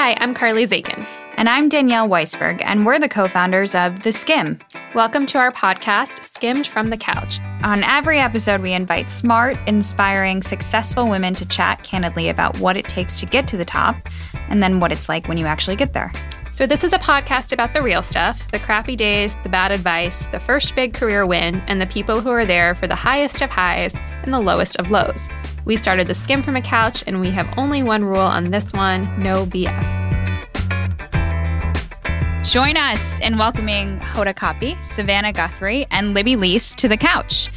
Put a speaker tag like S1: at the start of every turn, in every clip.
S1: Hi, I'm Carly Zakin.
S2: And I'm Danielle Weisberg, and we're the co founders of theSkimm.
S1: Welcome to our podcast, Skimm'd from the Couch.
S2: On every episode, we invite smart, inspiring, successful women to chat candidly about what it takes to get to the top and then what it's like when you actually get there.
S1: So, this is a podcast about the real stuff the crappy days, the bad advice, the first big career win, and the people who are there for the highest of highs and the lowest of lows. We started theSkimm from a Couch, and we have only one rule on this one no BS.
S2: Join us in welcoming Hoda Kotb, Savannah Guthrie, and Libby Leist to the couch.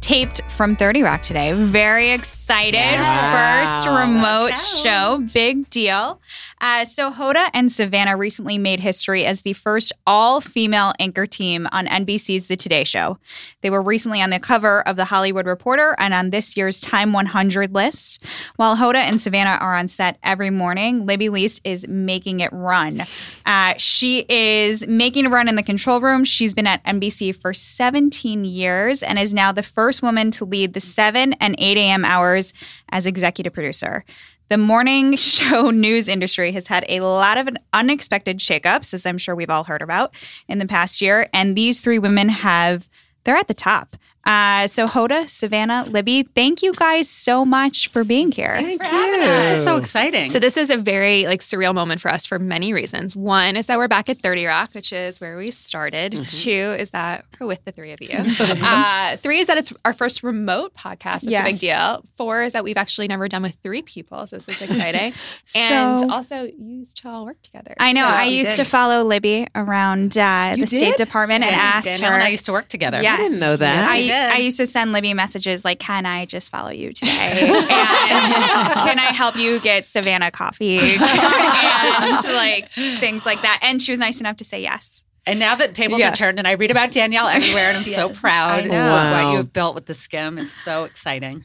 S2: Taped from 30 Rock today. Very excited. Yeah. First remote show. Big deal. Uh, so, Hoda and Savannah recently made history as the first all female anchor team on NBC's The Today Show. They were recently on the cover of The Hollywood Reporter and on this year's Time 100 list. While Hoda and Savannah are on set every morning, Libby Leist is making it run. Uh, she is making a run in the control room. She's been at NBC for 17 years and is now the first woman to lead the 7 and 8 a.m. hours as executive producer. The morning show news industry has had a lot of unexpected shakeups, as I'm sure we've all heard about in the past year. And these three women have, they're at the top. Uh, so Hoda, Savannah, Libby, thank you guys so much for being here.
S3: Thanks Thank for having us. This is so exciting.
S1: So this is a very like surreal moment for us for many reasons. One is that we're back at 30 Rock, which is where we started. Mm-hmm. Two is that we're with the three of you. uh, three is that it's our first remote podcast. It's yes. a big deal. Four is that we've actually never done with three people. So this is exciting. and so, also you used to all work together.
S2: I know. So I used did. to follow Libby around uh, the did? State Department and asked her.
S3: And I used to work together.
S2: Yes.
S3: I
S4: didn't know that.
S2: Yes, I, I used to send Libby messages like, "Can I just follow you today? and can I help you get Savannah coffee?" and like things like that. And she was nice enough to say yes.
S3: And now that tables yeah. are turned, and I read about Danielle everywhere, and I'm yes. so proud of wow. what you've built with theSkimm. It's so exciting.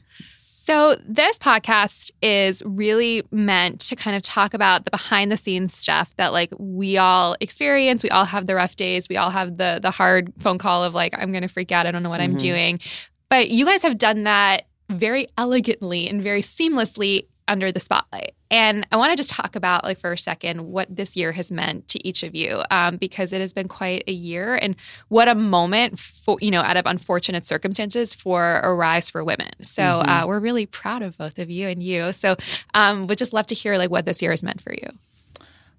S1: So, this podcast is really meant to kind of talk about the behind the scenes stuff that like we all experience. We all have the rough days. We all have the the hard phone call of like I'm going to freak out. I don't know what mm-hmm. I'm doing. But you guys have done that very elegantly and very seamlessly under the spotlight. And I want to just talk about, like, for a second, what this year has meant to each of you, um, because it has been quite a year, and what a moment for you know, out of unfortunate circumstances, for a rise for women. So mm-hmm. uh, we're really proud of both of you and you. So um, would just love to hear like what this year has meant for you.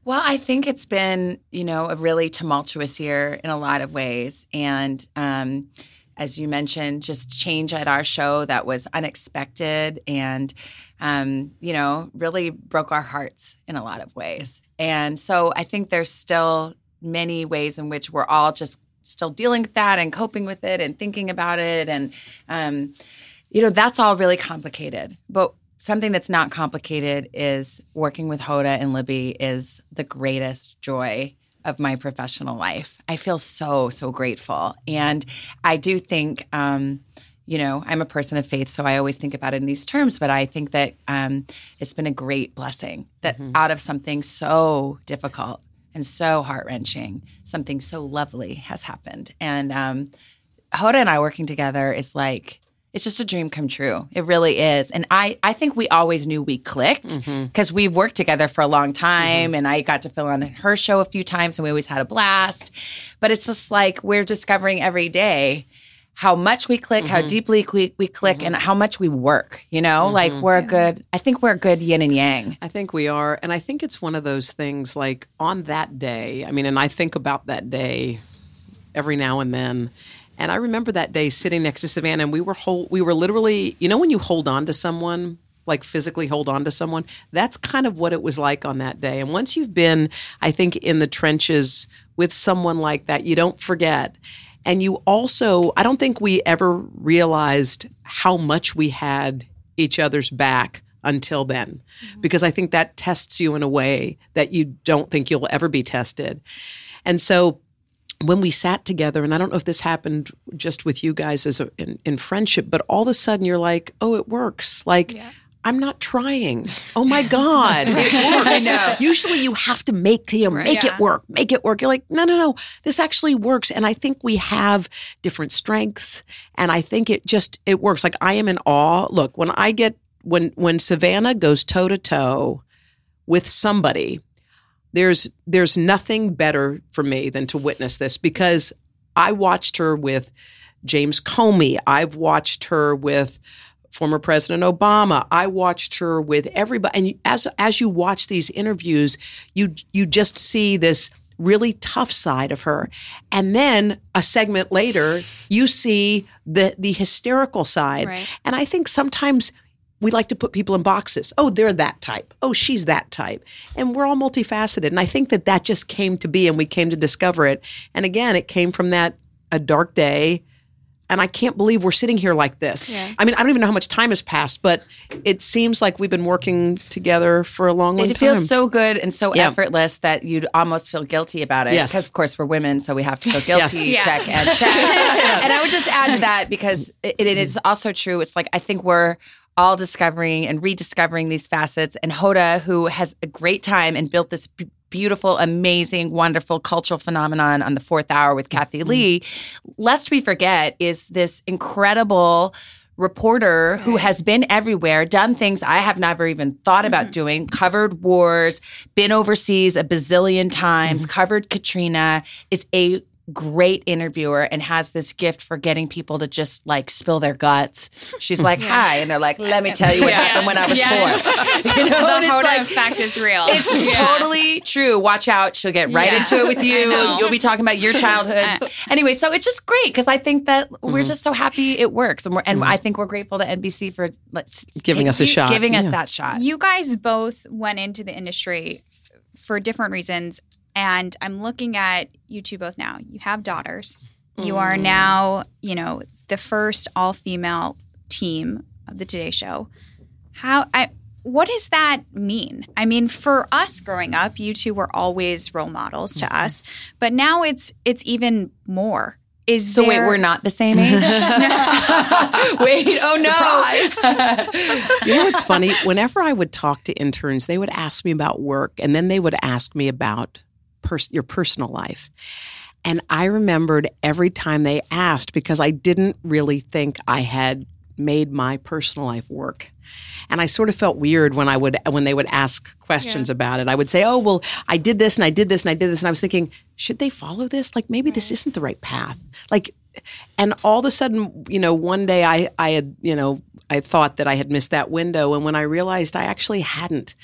S4: Well, I think it's been you know a really tumultuous year in a lot of ways, and. Um, as you mentioned, just change at our show that was unexpected and, um, you know, really broke our hearts in a lot of ways. And so I think there's still many ways in which we're all just still dealing with that and coping with it and thinking about it. And, um, you know, that's all really complicated. But something that's not complicated is working with Hoda and Libby is the greatest joy of my professional life. I feel so, so grateful. And I do think, um, you know, I'm a person of faith, so I always think about it in these terms, but I think that um, it's been a great blessing that mm-hmm. out of something so difficult and so heart wrenching, something so lovely has happened. And um, Hoda and I working together is like, it's just a dream come true. It really is. And I, I think we always knew we clicked because mm-hmm. we've worked together for a long time mm-hmm. and I got to fill on her show a few times and we always had a blast. But it's just like we're discovering every day how much we click, mm-hmm. how deeply we, we click, mm-hmm. and how much we work. You know, mm-hmm. like we're a good, I think we're a good yin and yang.
S5: I think we are. And I think it's one of those things like on that day, I mean, and I think about that day every now and then and I remember that day sitting next to Savannah, and we were hold, we were literally, you know, when you hold on to someone, like physically hold on to someone. That's kind of what it was like on that day. And once you've been, I think, in the trenches with someone like that, you don't forget. And you also, I don't think we ever realized how much we had each other's back until then, mm-hmm. because I think that tests you in a way that you don't think you'll ever be tested. And so when we sat together, and I don't know if this happened just with you guys as a, in, in friendship, but all of a sudden you're like, oh, it works. Like, yeah. I'm not trying. Oh my God, it works. Usually you have to make you know, right, make yeah. it work, make it work. You're like, no, no, no, this actually works. And I think we have different strengths, and I think it just it works. Like I am in awe. Look, when I get when when Savannah goes toe to toe with somebody there's there's nothing better for me than to witness this because I watched her with James Comey. I've watched her with former President Obama. I watched her with everybody. And as as you watch these interviews, you you just see this really tough side of her. And then a segment later, you see the the hysterical side.
S1: Right.
S5: And I think sometimes we like to put people in boxes. Oh, they're that type. Oh, she's that type. And we're all multifaceted. And I think that that just came to be and we came to discover it. And again, it came from that a dark day and I can't believe we're sitting here like this.
S1: Yeah.
S5: I mean, I don't even know how much time has passed, but it seems like we've been working together for a long, long
S4: it
S5: time.
S4: feels so good and so
S5: Yeah.
S4: effortless that you'd almost feel guilty about it.
S5: Yes.
S4: Because of course we're women, so we have to feel guilty.
S5: Yes.
S2: Yeah.
S4: Check and check. and I would just add to that because it, it is also true. It's like I think we're all discovering and rediscovering these facets. And Hoda, who has a great time and built this. b- Beautiful, amazing, wonderful cultural phenomenon on the fourth hour with Kathie mm-hmm. Lee. Lest we forget, is this incredible reporter who has been everywhere, done things I have never even thought about mm-hmm. doing, covered wars, been overseas a bazillion times, mm-hmm. covered Katrina, is a great interviewer and has this gift for getting people to just like spill their guts. She's like, "Hi," and they're like, "Let me tell you what happened when I was
S2: Yes.
S4: four. You know,
S2: the
S4: and it's
S2: Hoda
S4: like,
S2: effect is real.
S4: it's totally true. Watch out. She'll get right
S2: Yeah.
S4: into it with you. You'll be talking about your childhood. Uh, anyway, so it's just great because I think that we're mm. just so happy it works. And, we're, and I think we're grateful to NBC for let's
S5: Giving
S4: take-
S5: us a shot.
S4: Giving us that shot.
S2: You guys both went into the industry for different reasons. And I'm looking at you two both now. You have daughters. You mm. are now, you know, the first all female team of the Today Show. How, I, what does that mean? I mean, for us growing up, you two were always role models to us, but now it's it's even more. Is
S4: so wait, we're not the same age? wait, oh no.
S5: You know what's funny? Whenever I would talk to interns, they would ask me about work and then they would ask me about pers- your personal life. And I remembered every time they asked because I didn't really think I had made my personal life work. And I sort of felt weird when I would when they would ask questions about it. I would say, "Oh, well, I did this and I did this and I did this." And I was thinking, "Should they follow this? Like maybe this isn't the right path." Like and all of a sudden, you know, one day I I had, you know, I thought that I had missed that window and when I realized I actually hadn't.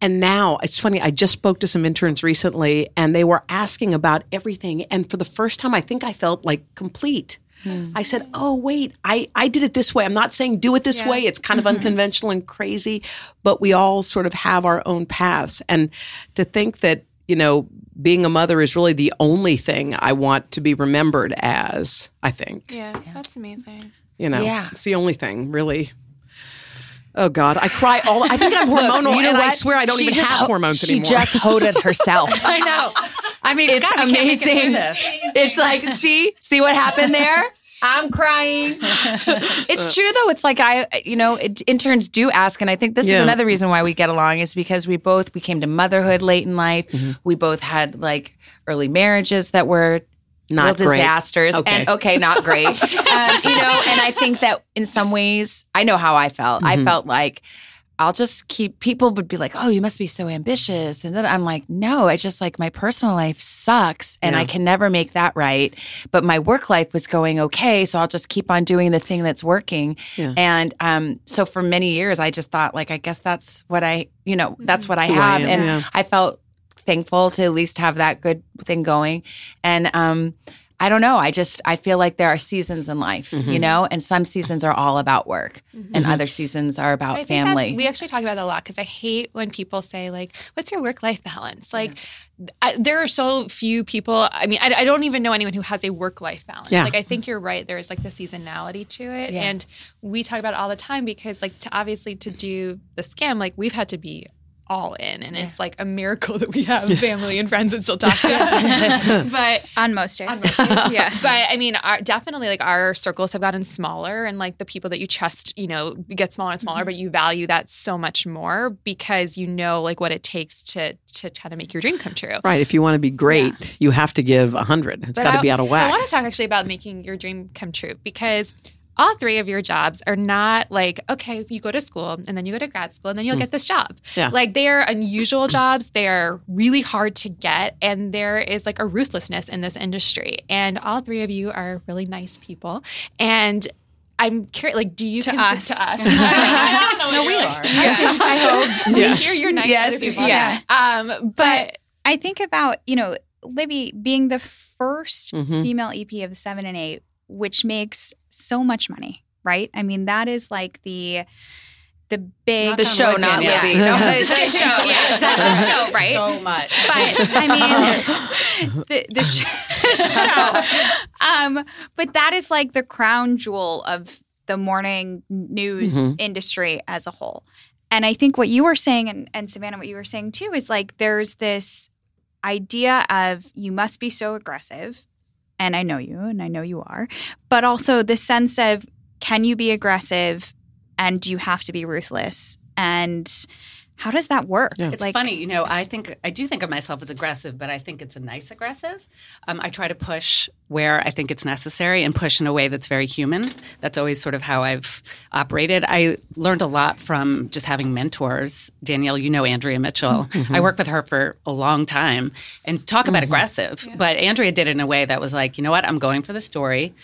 S5: And now it's funny, I just spoke to some interns recently and they were asking about everything. And for the first time, I think I felt like complete. Hmm. I said, Oh, wait, I, I did it this way. I'm not saying do it this way. It's kind of mm-hmm. unconventional and crazy, but we all sort of have our own paths. And to think that, you know, being a mother is really the only thing I want to be remembered as, I think.
S1: Yeah, that's amazing.
S5: You know,
S4: Yeah.
S5: it's the only thing, really. Oh God, I cry all. I think I'm hormonal,
S4: You know
S5: and I
S4: what?
S5: swear I don't
S4: She
S5: even
S4: just
S5: have
S4: ho-
S5: hormones
S4: she
S5: anymore.
S4: just Hoda herself.
S3: I know. I mean,
S4: It's
S3: God, we can't make it
S4: amazing.
S3: this.
S4: It's like, see, see what happened there? I'm crying. it's true though. It's like I, you know, it, interns do ask, and I think this
S5: Yeah.
S4: is another reason why we get along is because we both we came to motherhood late in life.
S5: Mm-hmm.
S4: We both had like early marriages that were
S5: Not great.
S4: disasters,
S5: Okay.
S4: and okay, not great. um, you know, and I think that in some ways, I know how I felt.
S5: Mm-hmm.
S4: I felt like. I'll just keep people would be like, "Oh, you must be so ambitious." And then I'm like, "No, I just like my personal life sucks and I can never make that right, but my work life was going okay, so I'll just keep on doing the thing that's working."
S5: Yeah.
S4: And um so for many years I just thought like I guess that's what I, you know, that's what I
S5: Who I
S4: have
S5: am,
S4: and
S5: yeah.
S4: I felt thankful to at least have that good thing going. And um I don't know. I just I feel like there are seasons in life,
S5: Mm-hmm.
S4: you know, and some seasons are all about work, and other seasons are about
S1: I think that
S4: family.
S1: we actually talk about that a lot because I hate when people say like, "What's your work life balance?" Like, I, there are so few people. I mean, I, I don't even know anyone who has a work life balance.
S5: Yeah.
S1: Like, I think you're right. There is like the seasonality to it,
S4: Yeah.
S1: and we talk about it all the time because like to obviously to do theSkimm, like we've had to be all in, and it's like a miracle that we have family and friends that still talk to us. but
S2: on most days.
S1: yeah. But I mean, our, definitely like our circles have gotten smaller and like the people that you trust, you know, get smaller and smaller, mm-hmm. but you value that so much more because you know like what it takes to to try to make your dream come true.
S5: right. If you want to be great, you have to give a hundred. it's got to be out of whack.
S1: So I want to talk actually about making your dream come true because all three of your jobs are not like, okay, you go to school and then you go to grad school and then you'll mm. get this job. Yeah. Like they are unusual jobs. They are really hard to get. And there is like a ruthlessness in this industry. And all three of you are really nice people. And I'm curious, like, do you
S2: to us?
S1: To us, I don't know. no, we are. Yeah. I, hope yes. we hear your nice yes. people.
S2: Yeah. Um, but, but, I think about you know Libby being the 1st mm-hmm. female EP of seven and eight, which makes so much money, right? I mean, that is like the the big
S4: the show, not
S2: yeah.
S4: Libby.
S2: No, it's the show. Yeah, it's the show, right?
S3: So much.
S2: But I mean, the, the show. Um, but that is like the crown jewel of the morning news mm-hmm. industry as a whole. And I think what you were saying, and, and Savannah, what you were saying too, is like there's this idea of you must be so aggressive. And I know you, and I know you are, but also the sense of can you be aggressive and do you have to be ruthless? And how does that work?
S3: Yeah. It's like, funny, you know. I think I do think of myself as aggressive, but I think it's a nice aggressive. Um, I try to push where I think it's necessary and push in a way that's very human. That's always sort of how I've operated. I learned a lot from just having mentors. Danielle, you know Andrea Mitchell. Mm-hmm. I worked with her for a long time, and talk about mm-hmm. aggressive. Yeah. But Andrea did it in a way that was like, you know what? I'm going for the story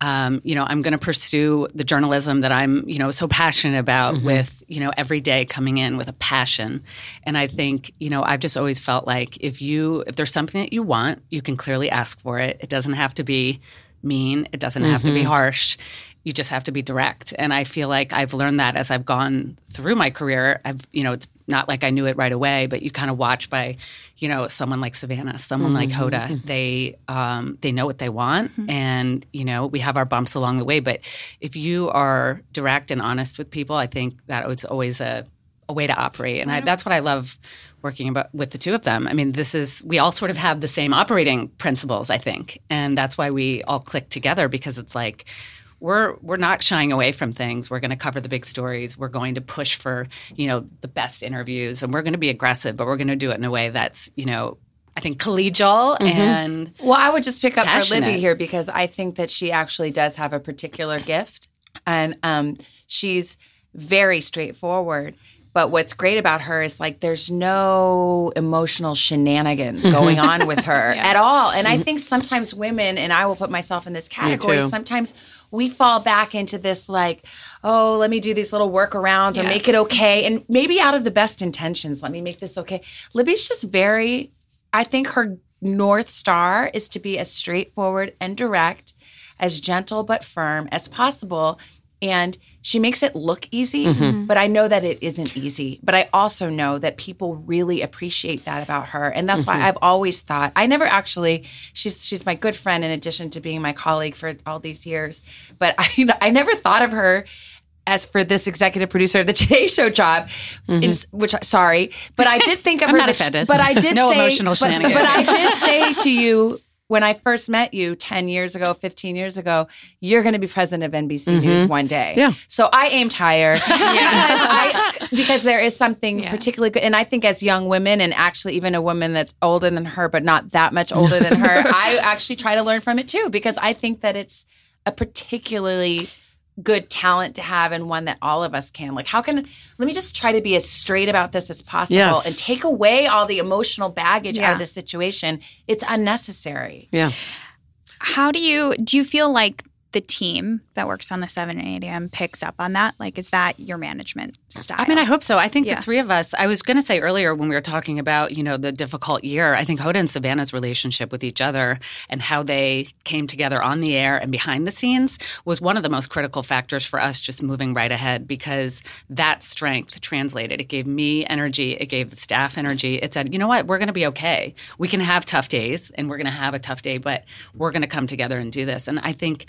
S3: um, you know, I'm going to pursue the journalism that I'm, you know, so passionate about mm-hmm. with, you know, every day coming in with a passion. And I think, you know, I've just always felt like if you, if there's something that you want, you can clearly ask for it. It doesn't have to be mean, it doesn't mm-hmm. have to be mm-hmm. harsh. You just have to be direct. And I feel like I've learned that as I've gone through my career. I've, you know, it's not like I knew it right away, but you kind of watch by, you know, someone like Savannah, someone mm-hmm. like Hoda. Mm-hmm. They um, they know what they want, mm-hmm. and you know, we have our bumps along the way. But if you are direct and honest with people, I think that it's always a a way to operate, and I, that's what I love working about with the two of them. I mean, this is we all sort of have the same operating principles, I think, and that's why we all click together because it's like we're we're not shying away from things. We're going to cover the big stories. We're going to push for you know the best interviews, and we're going to be aggressive, but we're going to do it in a way that's you know I think collegial mm-hmm. and
S4: well, I would just pick up passionate. for Libby here because I think that she actually does have a particular gift, and um, she's very straightforward. But what's great about her is like there's no emotional shenanigans going on with her yeah. at all. And I mm-hmm. think sometimes women, and I will put myself in this category, sometimes we fall back into this like, oh, let me do these little workarounds yeah. or make it okay. And maybe out of the best intentions, let me make this okay. Libby's just very, I think her North Star is to be as straightforward and direct, as gentle but firm as possible and she makes it look easy mm-hmm. but i know that it isn't easy but i also know that people really appreciate that about her and that's mm-hmm. why i've always thought i never actually she's she's my good friend in addition to being my colleague for all these years but i i never thought of her as for this executive producer of the Today Show job, mm-hmm. which sorry, but I did think of
S3: I'm
S4: her.
S3: Not offended.
S4: But I did
S3: no
S4: say,
S3: emotional shenanigans.
S4: But, but I did say to you when I first met you 10 years ago, 15 years ago, you're going to be president of NBC mm-hmm. News one day.
S5: Yeah.
S4: So I aimed higher because, I, because there is something yeah. particularly good. And I think as young women, and actually even a woman that's older than her, but not that much older than her, I actually try to learn from it too, because I think that it's a particularly good talent to have and one that all of us can. Like, how can, let me just try to be as straight about this as possible yes. and take away all the emotional baggage yeah. out of the situation. It's unnecessary.
S5: Yeah.
S2: How do you, do you feel like the team that works on the 7 and 8 a.m. picks up on that? Like, is that your management style?
S3: I mean, I hope so. I think yeah. the three of us, I was going to say earlier when we were talking about, you know, the difficult year, I think Hoda and Savannah's relationship with each other and how they came together on the air and behind the scenes was one of the most critical factors for us just moving right ahead because that strength translated. It gave me energy, it gave the staff energy. It said, you know what, we're going to be okay. We can have tough days and we're going to have a tough day, but we're going to come together and do this. And I think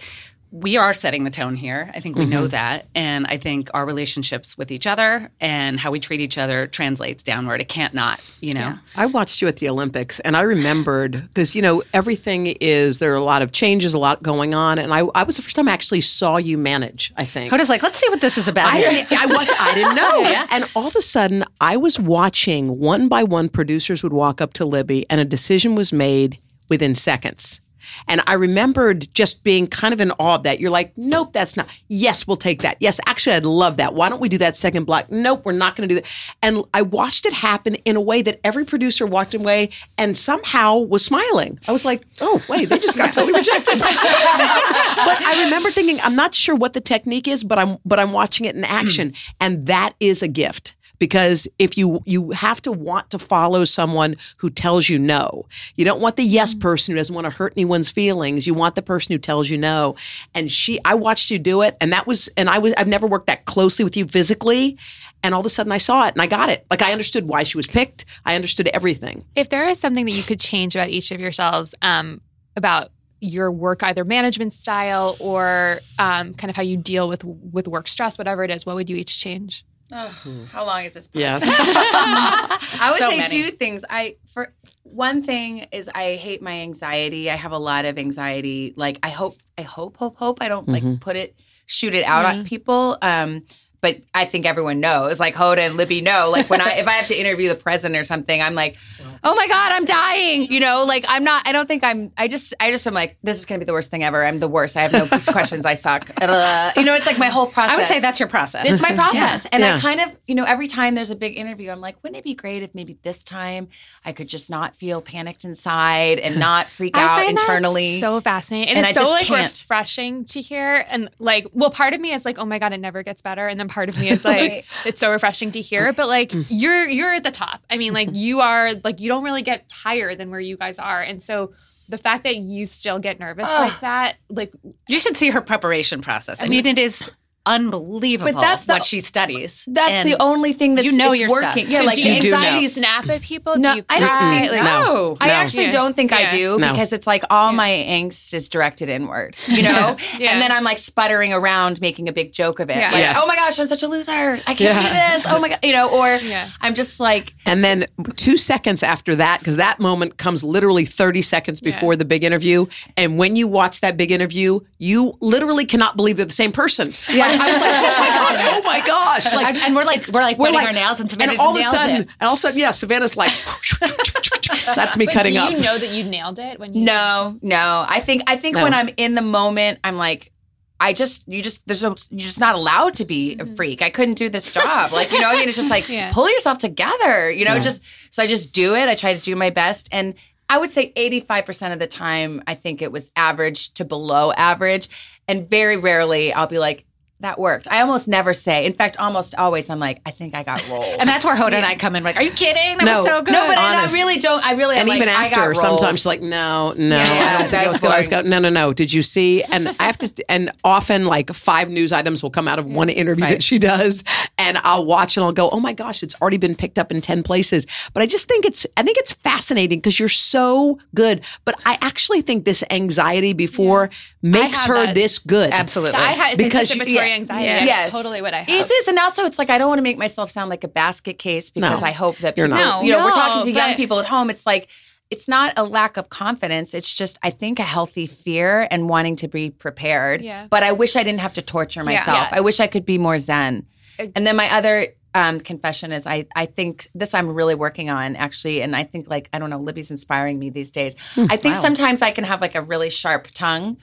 S3: we are setting the tone here. I think we mm-hmm. know that. And I think our relationships with each other and how we treat each other translates downward. It can't not, you know. Yeah.
S5: I watched you at the Olympics and I remembered because, you know, everything is, there are a lot of changes, a lot going on. And I, I was the first time I actually saw you manage, I think.
S3: Hoda's like, let's see what this is about.
S5: I, I, was, I didn't know. yeah. And all of a sudden, I was watching one by one producers would walk up to Libby and a decision was made within seconds And I remembered just being kind of in awe of that. You're like, nope, that's not. Yes, we'll take that. Yes, actually, I'd love that. Why don't we do that second block? Nope, we're not going to do that. And I watched it happen in a way that every producer walked away and somehow was smiling. I was like, oh, wait, they just got totally rejected. but I remember thinking, I'm not sure what the technique is, but I'm but I'm watching it in action, mm. and that is a gift because if you you have to want to follow someone who tells you no. You don't want the yes person who doesn't want to hurt anyone's feelings. You want the person who tells you no. And she i watched you do it and that was and i was i've never worked that closely with you physically. And all of a sudden i saw it and i got it. Like i understood why she was picked. I understood everything.
S1: If there is something that you could change about each of yourselves, um, about your work, either management style or um, kind of how you deal with with work stress, whatever it is, what would you each change?
S4: How long is this?
S5: yes
S4: I would
S3: So
S4: say
S3: many.
S4: two things. I for one thing is I hate my anxiety. I have a lot of anxiety. Like I hope, I hope, hope, hope. I don't like put it, shoot it out on people. Um, but I think everyone knows. Like Hoda and Libby know. Like when I if I have to interview the president or something, I'm like, oh my god, I'm dying. You know, like I'm not. I don't think I'm. I just, I just am like, this is gonna be the worst thing ever. I'm the worst. I have no questions. I suck. Uh, you know, it's like my whole process.
S3: I would say that's your process.
S4: It's my process. And
S5: Yeah.
S4: I kind of, you know, every time there's a big interview, I'm like, wouldn't it be great if maybe this time I could just not feel panicked inside and not freak out
S1: find that
S4: internally?
S1: so fascinating, and,
S4: And
S1: it's
S4: I
S1: so
S4: just
S1: like
S4: can't.
S1: refreshing to hear. And like, well, part of me is like, oh my god, it never gets better, and then part of me is like, it's so refreshing to hear. But like, mm. you're you're at the top. I mean, like, mm-hmm. you are like, you don't really get higher than where you guys are, and so. The fact that you still get nervous like that, like
S3: you should see her preparation process. I mean, it is unbelievable
S4: But that's the-
S3: what she studies.
S4: That's
S3: And
S4: the only thing that's
S3: you know
S4: it's
S3: your
S4: working.
S3: stuff.
S4: Yeah,
S1: so
S4: like
S1: do you,
S5: do
S1: do
S4: anxiety.
S1: you snap at people?
S4: No,
S1: do you
S4: I don't think
S1: Like,
S5: No.
S3: No.
S4: I actually
S1: Yeah.
S4: don't think I do
S5: No.
S4: because it's like all my angst is directed inward, you know?
S1: Yeah.
S4: And then I'm like sputtering around making a big joke of it.
S2: Yeah.
S4: Like,
S5: Yes.
S4: oh my gosh, I'm such a loser. I can't
S5: Yeah.
S4: do this. Oh my God. You know, or
S1: Yeah.
S4: I'm just like,
S5: And then two seconds after that, because that moment comes literally 30 seconds before the big interview. And when you watch that big interview, you literally cannot believe they're the same person. Yeah. I was like, oh my God, oh my gosh. Like,
S3: And- and we're like- we're like biting our nails and Savannah
S5: and all of a sudden,
S3: it.
S5: and all of a sudden, yeah, Savannah's like, that's me
S1: But
S5: cutting
S1: do
S5: up.
S1: you know that you nailed it when you
S4: No, no. I think I think
S5: No.
S4: when I'm in the moment, I'm like, I just you just there's no you're just not allowed to be
S3: Mm-hmm.
S4: a freak. I couldn't do this job. Like you know, what I mean, it's just like
S1: Yeah.
S4: pull yourself together. You know, just so I just do it. I try to do my best, and I would say 85 percent of the time, I think it was average to below average, and very rarely I'll be like. That worked. I almost never say. In fact, almost always, I'm like, I think I got rolled.
S3: And that's where Hoda and I come in. Like, are you kidding? That
S5: No.
S3: was so good.
S4: no, but I, I really don't. I really,
S5: and
S4: I'm
S5: even
S4: like, I
S5: after,
S4: got
S5: sometimes she's like, no, no,
S4: Yeah,
S5: I don't think
S4: that's
S5: I was good. I was go, no, no, no. Did you see? And I have to, and often like five news items will come out of one interview that she does, and I'll watch and I'll go, oh my gosh, it's already been picked up in ten places. But I just think it's, I think it's fascinating because you're so good. But I actually think this anxiety before makes her
S1: that.
S5: this good.
S3: Absolutely.
S1: I had
S5: Because
S1: because
S5: she-
S1: anticipatory anxiety.
S2: Yeah.
S4: Yes.
S1: totally what I have.
S4: It is, and also it's like I don't want to make myself sound like a basket case because
S5: No,
S4: I hope that
S5: you're
S4: people,
S5: not.
S4: You know, we're talking to young people at home. It's like it's not a lack of confidence. It's just I think a healthy fear and wanting to be prepared.
S1: Yeah.
S4: But I wish I didn't have to torture myself.
S1: Yes.
S4: I wish I could be more zen. And then my other um, confession is I I think this I'm really working on actually, and I think like I don't know Libby's inspiring me these days. I think sometimes I can have like a really sharp tongue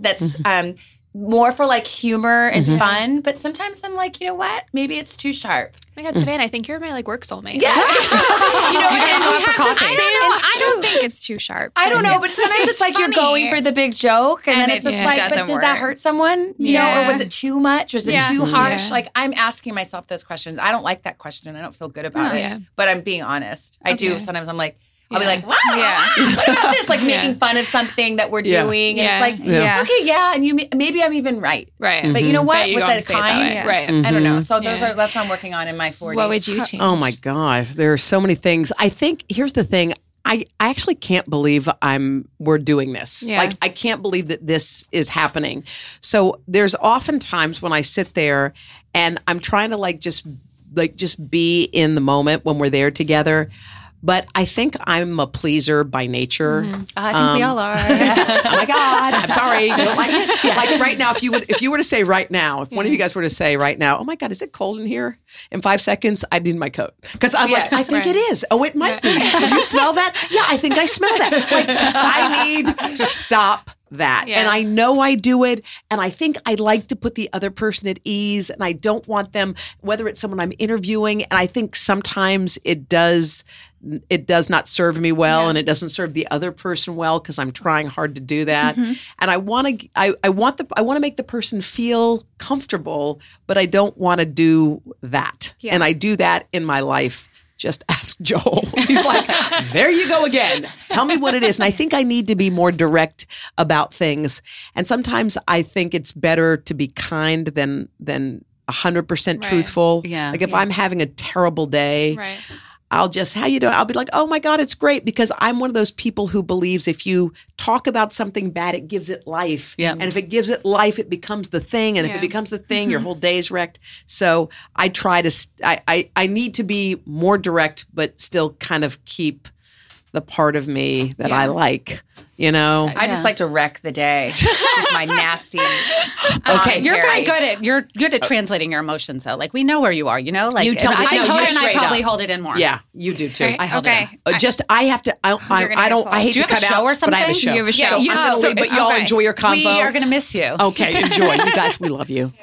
S4: that's um, more for like humor and fun, but sometimes I'm like you know what maybe it's too sharp.
S1: Oh my God, Savannah, I think you're my like work soulmate.
S4: Yeah. you know, and
S3: go
S4: we
S3: out for
S4: have
S3: coffee?
S2: I don't know.
S4: it's
S2: I don't
S4: true.
S2: think it's too sharp.
S4: I don't know, but sometimes it's, like you're going for the big joke, and,
S2: And
S4: then it's
S2: it
S4: just like, but
S2: doesn't
S4: did that hurt someone? You know,
S2: Yeah.
S4: or was it too much? Was it
S2: Yeah.
S4: too mm-hmm. harsh?
S1: Yeah.
S4: Like I'm asking myself those questions. I don't like that question. I don't feel good about
S1: Oh,
S4: it.
S1: yeah.
S4: But I'm being honest. I do. Sometimes I'm like, I'll be like, wow,
S2: Yeah.
S4: what about this? Like
S1: Yeah.
S4: making fun of something that we're
S5: Yeah.
S4: doing, and
S1: Yeah.
S4: it's like,
S2: Yeah.
S4: okay, yeah, and you maybe I'm even right,
S1: Right.
S4: but you mm-hmm. know what?
S1: You
S4: was that
S1: say it that
S4: kind?
S1: way.
S2: Yeah.
S1: Right. Mm-hmm.
S4: I don't know. So those
S1: Yeah.
S4: are that's what I'm working on in my 40s.
S1: What would you change?
S5: Oh my gosh, there are so many things. I think here's the thing. I, I actually can't believe I'm we're doing this.
S1: Yeah.
S5: Like I can't believe that this is happening. So there's often times when I sit there and I'm trying to like just like just be in the moment when we're there together. But I think I'm a pleaser by nature.
S3: Mm-hmm. I think we all are.
S5: oh my god, I'm sorry. You don't like it? Like right now, if you would, if you were to say right now, if one of you guys were to say right now, oh my god, is it cold in here? In five seconds, I need my coat because I'm like, I think
S1: Right.
S5: it is. Oh, it might be. Did you smell that? Yeah, I think I smell that. Like I need to stop that.
S1: Yeah.
S5: And I know I do it. And I think I like to put the other person at ease. And I don't want them, whether it's someone I'm interviewing, and I think sometimes it does it does not serve me well and it doesn't serve the other person well because I'm trying hard to do that. Mm-hmm. And I want to I, I want the I want to make the person feel comfortable, but I don't want to do that. And I do that in my life. Just ask Joel. He's like, there you go again. Tell me what it is. And I think I need to be more direct about things. And sometimes I think it's better to be kind than than 100% truthful.
S3: Yeah.
S5: Like if I'm having a terrible day,
S1: Right.
S5: I'll just, how you doing? I'll be like, oh my God, it's great because I'm one of those people who believes if you talk about something bad, it gives it life.
S3: Yeah.
S5: And if it gives it life, it becomes the thing. And if it becomes the thing, your mm-hmm. whole day's wrecked. So I try to, I, I, I need to be more direct, but still kind of keep the part of me that I like, you know?
S4: I just like to wreck the day with my nasty.
S5: Okay,
S3: You're
S4: commentary.
S3: very good at you're good at translating your emotions though. Like we know where you are, you know. Like
S5: You tell
S3: and
S5: me-
S3: I
S5: no,
S3: hold it and I probably
S5: up.
S3: hold it in more.
S5: Yeah, you do too.
S1: Right.
S3: I hold
S2: Okay.
S3: it. In.
S5: Uh, just I have to. I, I,
S2: You're gonna
S5: I don't. I hate
S3: Do you
S5: to
S3: have a
S5: cut
S3: show
S5: out,
S3: or
S5: but I have a
S3: something?
S5: show.
S2: You have a show.
S5: So
S1: you-
S5: I'm gonna
S1: oh,
S5: leave, but y'all
S2: okay.
S5: enjoy your convo.
S3: We are going to miss you.
S5: Okay, enjoy. You guys, we love you.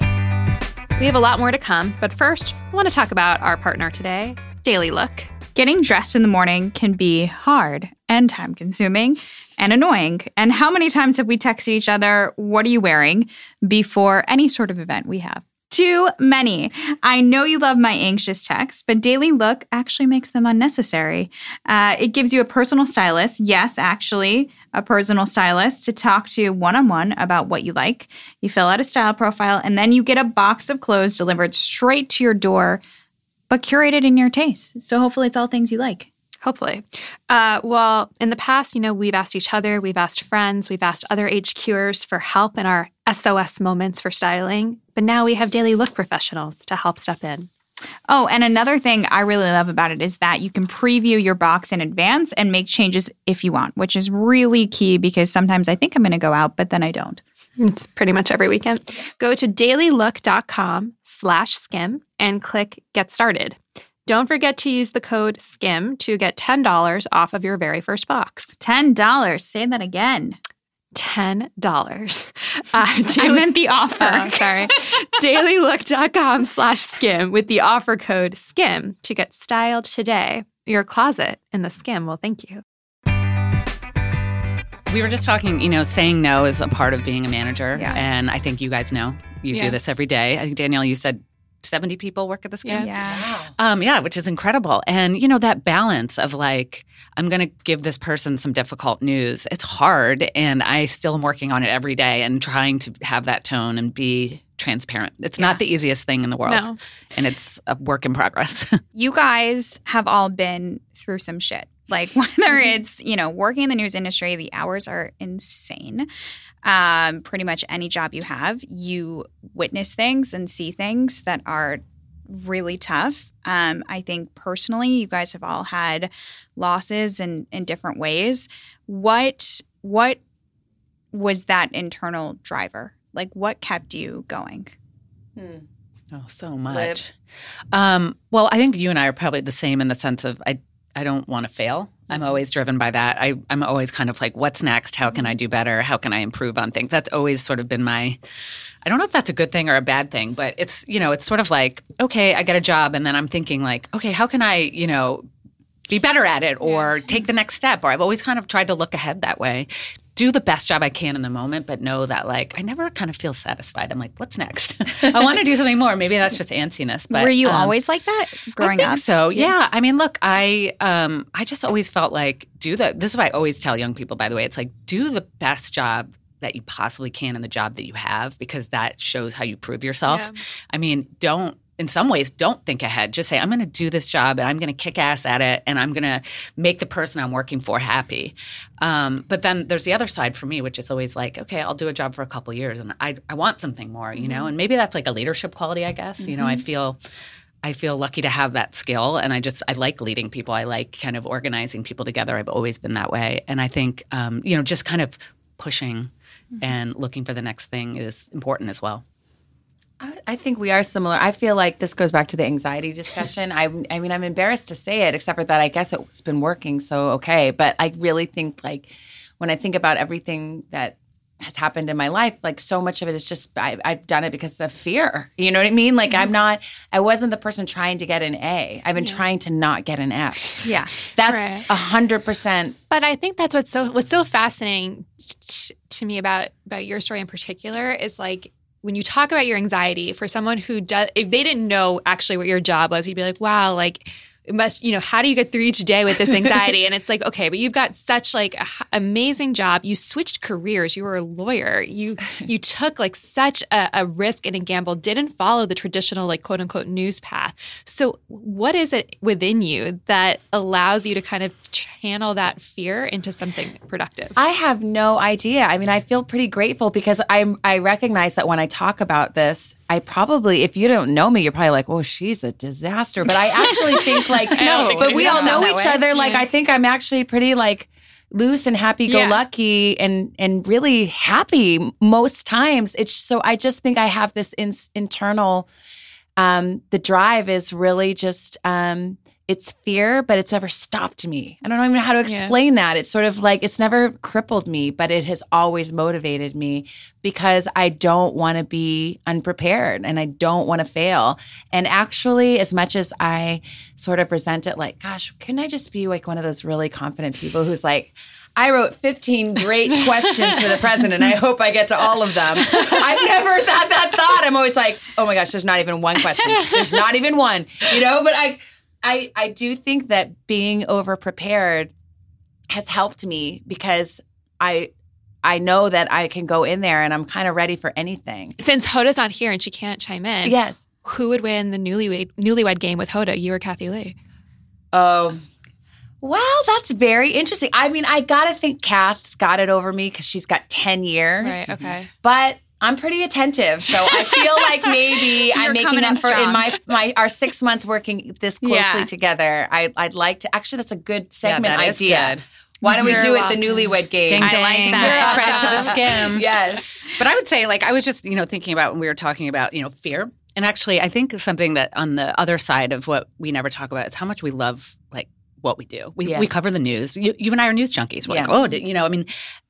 S1: We have a lot more to come, but first, I want to talk about our partner today, DailyLook.
S2: Getting dressed in the morning can be hard and time consuming and annoying. And how many times have we texted each other, What are you wearing? before any sort of event we have? Too many. I know you love my anxious texts, but DailyLook actually makes them unnecessary. Uh, it gives you a personal stylist, yes, actually, a personal stylist to talk to one on one about what you like. You fill out a style profile, and then you get a box of clothes delivered straight to your door but curated in your taste. So hopefully it's all things you like.
S1: Hopefully. Uh, well, in the past, you know, we've asked each other, we've asked friends, we've asked other HQers for help in our SOS moments for styling. But now we have DailyLook professionals to help step in.
S2: Oh, and another thing I really love about it is that you can preview your box in advance and make changes if you want, which is really key because sometimes I think I'm going to go out, but then I don't.
S1: It's pretty much every weekend. Go to dailylook.com slash skim and click get started. Don't forget to use the code SKIM to get $10 off of your very first box.
S2: $10. Say that again.
S1: $10. Uh,
S2: I meant the offer.
S1: Oh, sorry. dailylook.com slash skim with the offer code SKIM to get styled today. Your closet in theSkimm will thank you.
S3: We were just talking, you know, saying no is a part of being a manager.
S2: Yeah.
S3: And I think you guys know you
S1: Yeah.
S3: do this every day. I think, Danielle, you said 70 people work at theSkimm.
S2: Yeah.
S3: Um, yeah, which is incredible. And, you know, that balance of like, I'm going to give this person some difficult news. It's hard. And I still am working on it every day and trying to have that tone and be transparent. It's not the easiest thing in the world.
S1: No.
S3: And it's a work in progress.
S2: You guys have all been through some shit. Like whether it's, you know, working in the news industry, the hours are insane. Um, pretty much any job you have, you witness things and see things that are really tough. Um, I think personally, you guys have all had losses in, in different ways. What what was that internal driver? Like what kept you going?
S3: Oh, so much. Um, well, I think you and I are probably the same in the sense of I I don't want to fail. I'm always driven by that. I, I'm always kind of like, what's next? How can I do better? How can I improve on things? That's always sort of been my I don't know if that's a good thing or a bad thing, but it's, you know, it's sort of like, okay, I get a job and then I'm thinking like, okay, how can I, you know, be better at it or take the next step? Or I've always kind of tried to look ahead that way. Do the best job I can in the moment, but know that like I never kind of feel satisfied. I'm like, what's next? I want to do something more. Maybe that's just antsiness. But
S2: Were you
S3: um,
S2: always like that growing
S3: I think
S2: up?
S3: So yeah. I mean, look, I um, I just always felt like do the. This is what I always tell young people. By the way, it's like do the best job that you possibly can in the job that you have because that shows how you prove yourself. I mean, don't. In some ways, don't think ahead. Just say, I'm going to do this job and I'm going to kick ass at it and I'm going to make the person I'm working for happy. Um, but then there's the other side for me, which is always like, okay, I'll do a job for a couple years and I, I want something more, you know? And maybe that's like a leadership quality, I guess. You know, I feel I feel lucky to have that skill, and I just I like leading people. I like kind of organizing people together. I've always been that way, and I think um, you know just kind of pushing and looking for the next thing is important as well.
S4: I, I think we are similar. I feel like this goes back to the anxiety discussion. I, I mean, I'm embarrassed to say it, except for that I guess it's been working, so okay. But I really think like when I think about everything that has happened in my life, like so much of it is just I, I've done it because of fear. You know what I mean? Like I'm mm-hmm. not. I wasn't the person trying to get an A. I've been trying to not get an F.
S2: Yeah.
S4: That's a hundred percent.
S1: But I think that's what's so what's so fascinating t- to me about about your story in particular is like when you talk about your anxiety for someone who does if they didn't know actually what your job was, you'd be like, wow, like it must you know how do you get through each day with this anxiety? And it's like okay but you've got such like a h- amazing job. You switched careers. You were a lawyer. You you took like such a, a risk and a gamble didn't follow the traditional like quote unquote news path. So what is it within you that allows you to kind of channel that fear into something productive
S4: I have no idea. I mean, I feel pretty grateful because I'm I recognize that when I talk about this, I probably if you don't know me, you're probably like, "Oh, she's a disaster." But I actually think like no,
S3: think
S4: but we all know each
S3: way.
S4: other. Like I think I'm actually pretty like loose and happy go lucky and and really happy most times. It's so I just think I have this in, internal um the drive is really just um it's fear, but it's never stopped me. I don't even know how to explain that. It's sort of like it's never crippled me, but it has always motivated me because I don't want to be unprepared and I don't want to fail. And actually, as much as I sort of resent it, like, gosh, couldn't I just be like one of those really confident people who's like, I wrote 15 great questions for the president. I hope I get to all of them. I've never had that thought. I'm always like, oh my gosh, there's not even one question. There's not even one, you know, but I, I, I do think that being over prepared has helped me because I, I know that I can go in there and I'm kind of ready for anything.
S1: since hoda's not here and she can't chime in
S4: Yes.
S1: who would win the newlywed newlywed game with hoda you or Kathie Lee
S4: Oh, well, that's very interesting. I mean, I gotta think Kath's got it over me because she's got 10 years.
S1: right okay
S4: but I'm pretty attentive, so I feel like maybe I'm making up for in my my our six months working this closely
S2: Yeah.
S4: together. I, I'd like to actually that's a good segment
S3: is
S4: idea.
S3: good.
S4: Why don't we
S1: You're
S4: do it the newlywed game?
S3: Ding
S2: like that.
S3: Credit to theSkimm.
S4: yes.
S3: But I would say, like, I was just, you know, thinking about when we were talking about, you know, fear. And actually, I think something that on the other side of what we never talk about is how much we love, like, what we do. We,
S4: Yeah.
S3: we cover the news. You, you and I are news junkies. We're like,
S4: Yeah.
S3: oh, did- you know, I mean,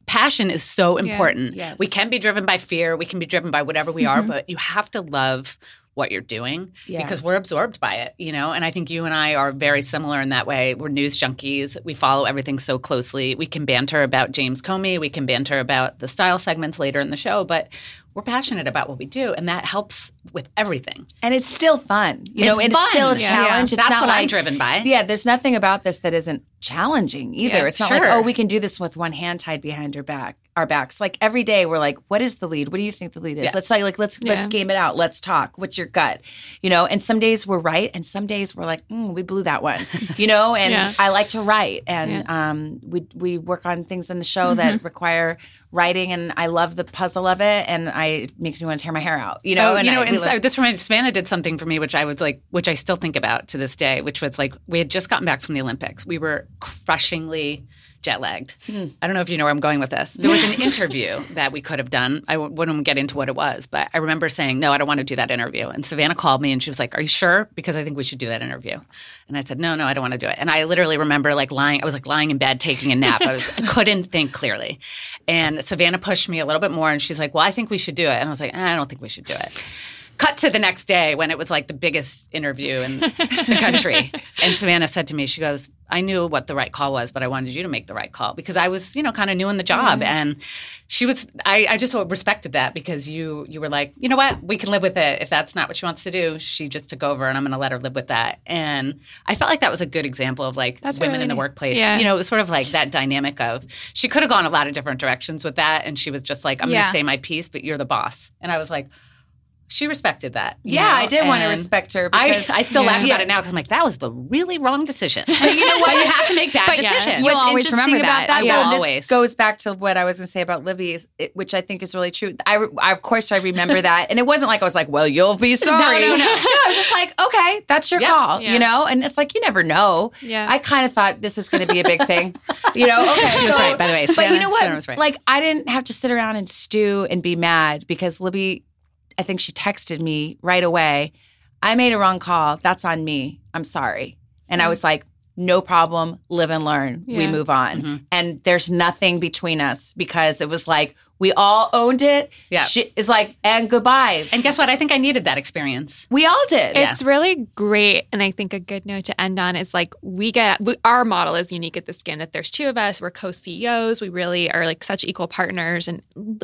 S3: passion is so important.
S4: Yes.
S3: We can be driven by fear. We can be driven by whatever we are, mm-hmm. but you have to love what you're doing
S4: Yeah.
S3: because we're absorbed by it, you know? And I think you and I are very similar in that way. We're news junkies. We follow everything so closely. We can banter about James Comey. We can banter about the style segments later in the show, but we're passionate about what we do, and that helps with everything.
S4: And it's still fun. You
S3: It's
S4: know, it's still a
S3: Yeah.
S4: challenge. It's
S3: That's what I'm driven by.
S4: Yeah, there's nothing about this that isn't challenging either.
S3: Yeah,
S4: it's not
S3: sure.
S4: like, oh, we can do this with one hand tied behind our back, our backs. Like every day we're like, what is the lead? What do you think the lead is?
S3: Yeah.
S4: Let's say like let's let's game it out. Let's talk. What's your gut? You know, and some days we're right and some days we're like, mm, we blew that one. You know, and
S1: Yeah.
S4: I like to write and um we we work on things in the show that require writing and I love the puzzle of it and I it makes me want to tear my hair out. You know,
S3: Oh, you know,
S4: I-
S3: and so
S4: like-
S3: this reminds Savannah did something for me, which I was like, which I still think about to this day, which was like we had just gotten back from the Olympics. We were crushingly jet lagged. I don't know if you know where I'm going with this. There was an interview that we could have done. I w- wouldn't get into what it was, but I remember saying, no, I don't want to do that interview. And Savannah called me and she was like, are you sure? Because I think we should do that interview. And I said, no, no, I don't want to do it. And I literally remember like lying. I was like lying in bed taking a nap. I was I couldn't think clearly. And Savannah pushed me a little bit more and she's like, well, I think we should do it. And I was like, "Eh, I don't think we should do it cut to the next day when it was like the biggest interview in the country. and Savannah said to me, she goes, I knew what the right call was, but I wanted you to make the right call because I was, you know, kind of new in the job. Mm-hmm. And she was, I, I just so respected that because you, you were like, you know what, we can live with it. If that's not what she wants to do, she just took over and I'm going to let her live with that. And I felt like that was a good example of like
S1: That's
S3: women
S1: really
S3: in the workplace.
S1: Yeah.
S3: You know, it was sort of like that dynamic of she could have gone a lot of different directions with that. And she was just like, I'm going to say my piece, but you're the boss. And I was like, she respected that.
S4: Yeah,
S3: know,
S4: I did want to respect her.
S3: I,
S4: Because,
S3: I still laugh about it now because I'm like, that was the really wrong decision. But you know what? you have to make bad
S2: But yeah,
S3: decisions.
S2: You'll
S4: What's
S2: always
S4: interesting
S2: remember
S4: about
S2: that.
S4: that,
S3: I will
S4: though, this goes back to what I was going to say about Libby, is, it, which I think is really true. I, I, of course, I remember that, and it wasn't like I was like, "Well, you'll be sorry."
S3: no, no. No.
S4: no, I was just like, "Okay, that's your
S3: Yeah.
S4: call,"
S1: Yeah.
S4: you know. And it's like you never know.
S1: Yeah.
S4: I kind of thought this is going to be a big thing, you know. Okay,
S3: She was right, by the way.
S4: But you know what?
S3: Right.
S4: Like, I didn't have to sit around and stew and be mad because Libby, I think she texted me right away. I made a wrong call. That's on me. I'm sorry. And I was like, no problem. Live and learn. We move on.
S3: Mhm.
S4: And there's nothing between us because it was like we all owned it.
S3: Yeah.
S4: She is like, and goodbye.
S3: and guess what? I think I needed that experience.
S4: We all did.
S1: It's really great. And I think a good note to end on is like we get, we, our model is unique at theSkimm that there's two of us. We're co CEOs. We really are like such equal partners. And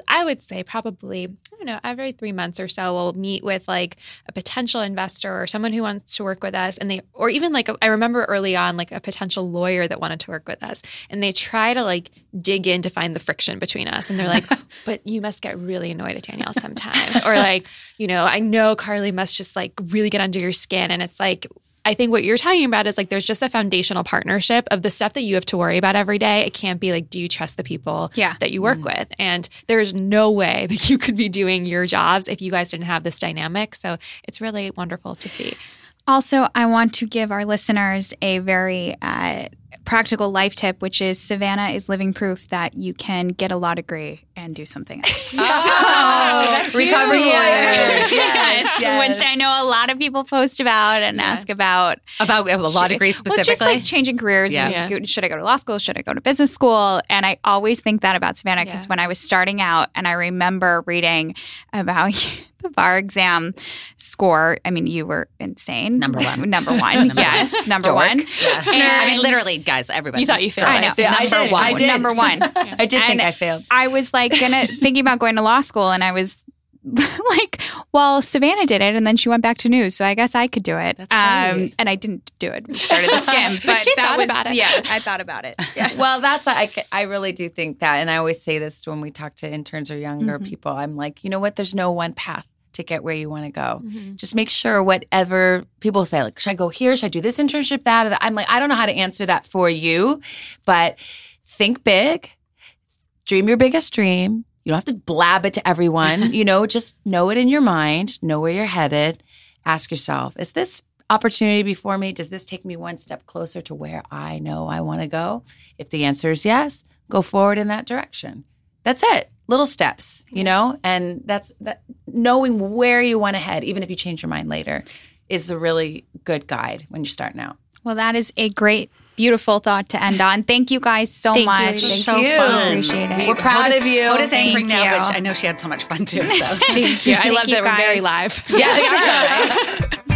S1: I would say probably, I don't know, every three months or so, we'll meet with like a potential investor or someone who wants to work with us. And they, or even like, I remember early on, like a potential lawyer that wanted to work with us. And they try to like dig in to find the friction between us. And they're like, but you must get really annoyed at Danielle sometimes. or like, you know, I know Carly must just like really get under your skin. And it's like, I think what you're talking about is like there's just a foundational partnership of the stuff that you have to worry about every day. It can't be like, do you trust the people
S2: Yeah.
S1: that you work with? And there's no way that you could be doing your jobs if you guys didn't have this dynamic. So it's really wonderful to see.
S2: Also, I want to give our listeners a very uh, practical life tip, which is Savannah is living proof that you can get a law degree and do something else.
S4: Oh, that's recovery lawyer.
S2: Yes,
S4: yes.
S2: which I know a lot of people post about and ask about.
S3: About a law degree
S2: Well,
S3: specifically.
S2: just like changing careers.
S3: Yeah.
S2: and go- Should I go to law school? Should I go to business school? And I always think that about Savannah because
S1: Yeah.
S2: when I was starting out and I remember reading about the bar exam score, I mean, you were insane.
S3: Number one.
S2: number one. yes, number
S4: Dork.
S2: one.
S3: yeah. I mean, literally, guys, everybody.
S1: You thought you failed.
S2: I know.
S4: Yeah, I
S3: Number
S4: did.
S3: one.
S4: I did.
S2: Number one.
S4: I did think I failed.
S2: I was like gonna thinking about going to law school, and I was like, "Well, Savannah did it, and then she went back to news, so I guess I could do it." Um,
S3: great.
S2: and I didn't do it. We started theSkimm, but,
S1: she
S2: that
S1: thought
S2: was,
S1: about it.
S2: Yeah, I thought about it. Yes.
S4: Well, that's I, I really do think that, and I always say this when we talk to interns or younger
S2: Mm-hmm.
S4: people. I'm like, you know what? There's no one path to get where you want to go.
S2: Mm-hmm.
S4: Just make sure whatever people say, like, should I go here? Should I do this internship? That? Or that? I'm like, I don't know how to answer that for you, but think big, dream your biggest dream. You don't have to blab it to everyone. you know, just know it in your mind, know where you're headed. Ask yourself, is this opportunity before me? Does this take me one step closer to where I know I want to go? If the answer is yes, go forward in that direction. That's it. Little steps, you know, and that's that knowing where you want to head, even if you change your mind later, is a really good guide when you're starting out.
S2: well, that is a great, beautiful thought to end on. Thank you guys so
S1: Thank you.
S2: much.
S1: This was
S2: so
S4: you.
S2: fun. Appreciate it.
S4: We're proud of you.
S3: Hoda's
S2: Thank
S3: anchoring now,
S2: you.
S3: I know she had so much fun too. So.
S1: Thank you. I
S2: Thank
S1: love
S2: you,
S1: that we're very live.
S3: yeah,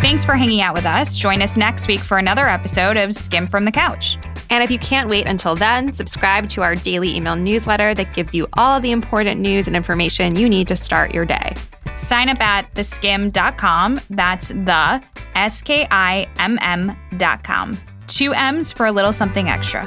S2: Thanks for hanging out with us. Join us next week for another episode of Skimm'd from the Couch.
S1: And if you can't wait until then, subscribe to our daily email newsletter that gives you all the important news and information you need to start your day.
S2: Sign up at theSkimm.com. That's the S K I M M.com. Two M's for a little something extra.